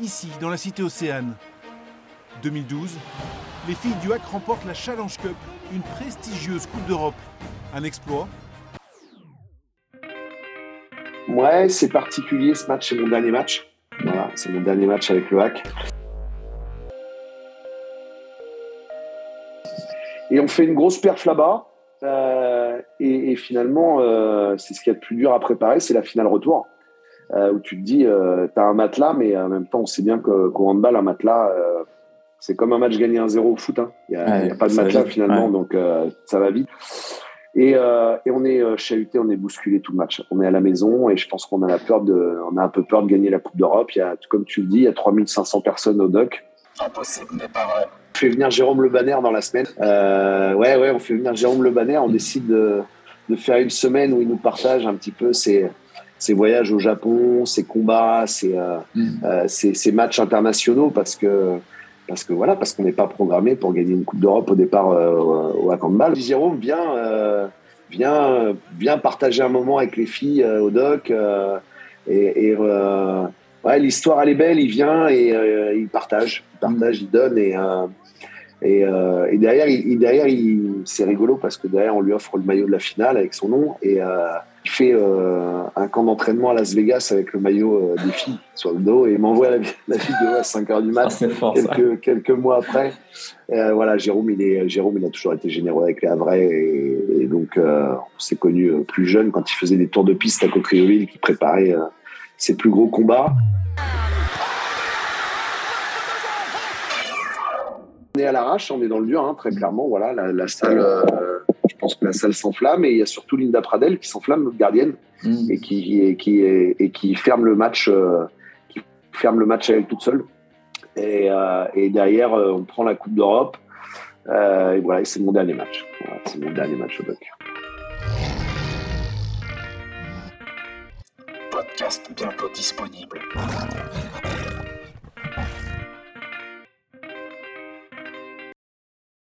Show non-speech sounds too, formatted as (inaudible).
ici, dans la cité Océane. 2012, les filles du HAC remportent la Challenge Cup, une prestigieuse Coupe d'Europe. Un exploit Ouais, c'est particulier ce match, c'est mon dernier match. Voilà, c'est mon dernier match avec le HAC. Et on fait une grosse perf là-bas. Euh, et, finalement, euh, c'est ce qu'il y a de plus dur à préparer, c'est la finale retour. Euh, où tu te dis, euh, tu as un matelas, mais en même temps, on sait bien qu'au qu handball, un matelas, euh, c'est comme un match gagné 1-0 au foot. Hein. Il n'y a, Ouais, y a pas de matelas vite. finalement, Ouais. donc euh, ça va vite. Et, euh, et on est euh, chahuté, on est bousculé tout le match. On est à la maison et je pense qu'on a la peur de, on a un peu peur de gagner la Coupe d'Europe. Il y a, comme tu le dis, il y a 3500 personnes au doc. Impossible, mais pas vrai. On fait venir Jérôme Le Banner dans la semaine. Euh, ouais, ouais, on fait venir Jérôme Le Banner. On décide de, de faire une semaine où il nous partage un petit peu ses, ses voyages au Japon, ses combats, ses, euh, Mm. euh, ses, ses matchs internationaux parce que parce que voilà, parce qu'on n'est pas programmé pour gagner une Coupe d'Europe au départ euh, au handball. Jérôme, viens, euh, viens, viens partager un moment avec les filles euh, au doc et, et, ouais, l'histoire elle est belle. Il vient et il partage, il partage, il donne et et, euh, et derrière, il, derrière, il, c'est rigolo parce que derrière, on lui offre le maillot de la finale avec son nom et euh, il fait euh, un camp d'entraînement à Las Vegas avec le maillot euh, des filles sur le dos et il m'envoie la, (laughs) la vidéo à 5 heures du Ah, mat fort ça. quelques, quelques mois après. Euh, voilà, Jérôme, il est, Jérôme, il a toujours été généreux avec les Havrais et, et donc euh, on s'est connus plus jeune quand il faisait des tours de piste à Coqueriville, qui préparait ses plus gros combats. On est à l'arrache, on est dans le dur, hein, très clairement. Voilà, la, la salle, euh, je pense que la salle s'enflamme et il y a surtout Linda Pradel qui s'enflamme, gardienne Mm. et qui, et qui, et qui ferme le match, euh, qui ferme le match à elle toute seule. Et, euh, et derrière, euh, on prend la Coupe d'Europe. Euh, et voilà, et c'est mon dernier match. Voilà, c'est mon dernier match au Doc. Podcast bientôt disponible.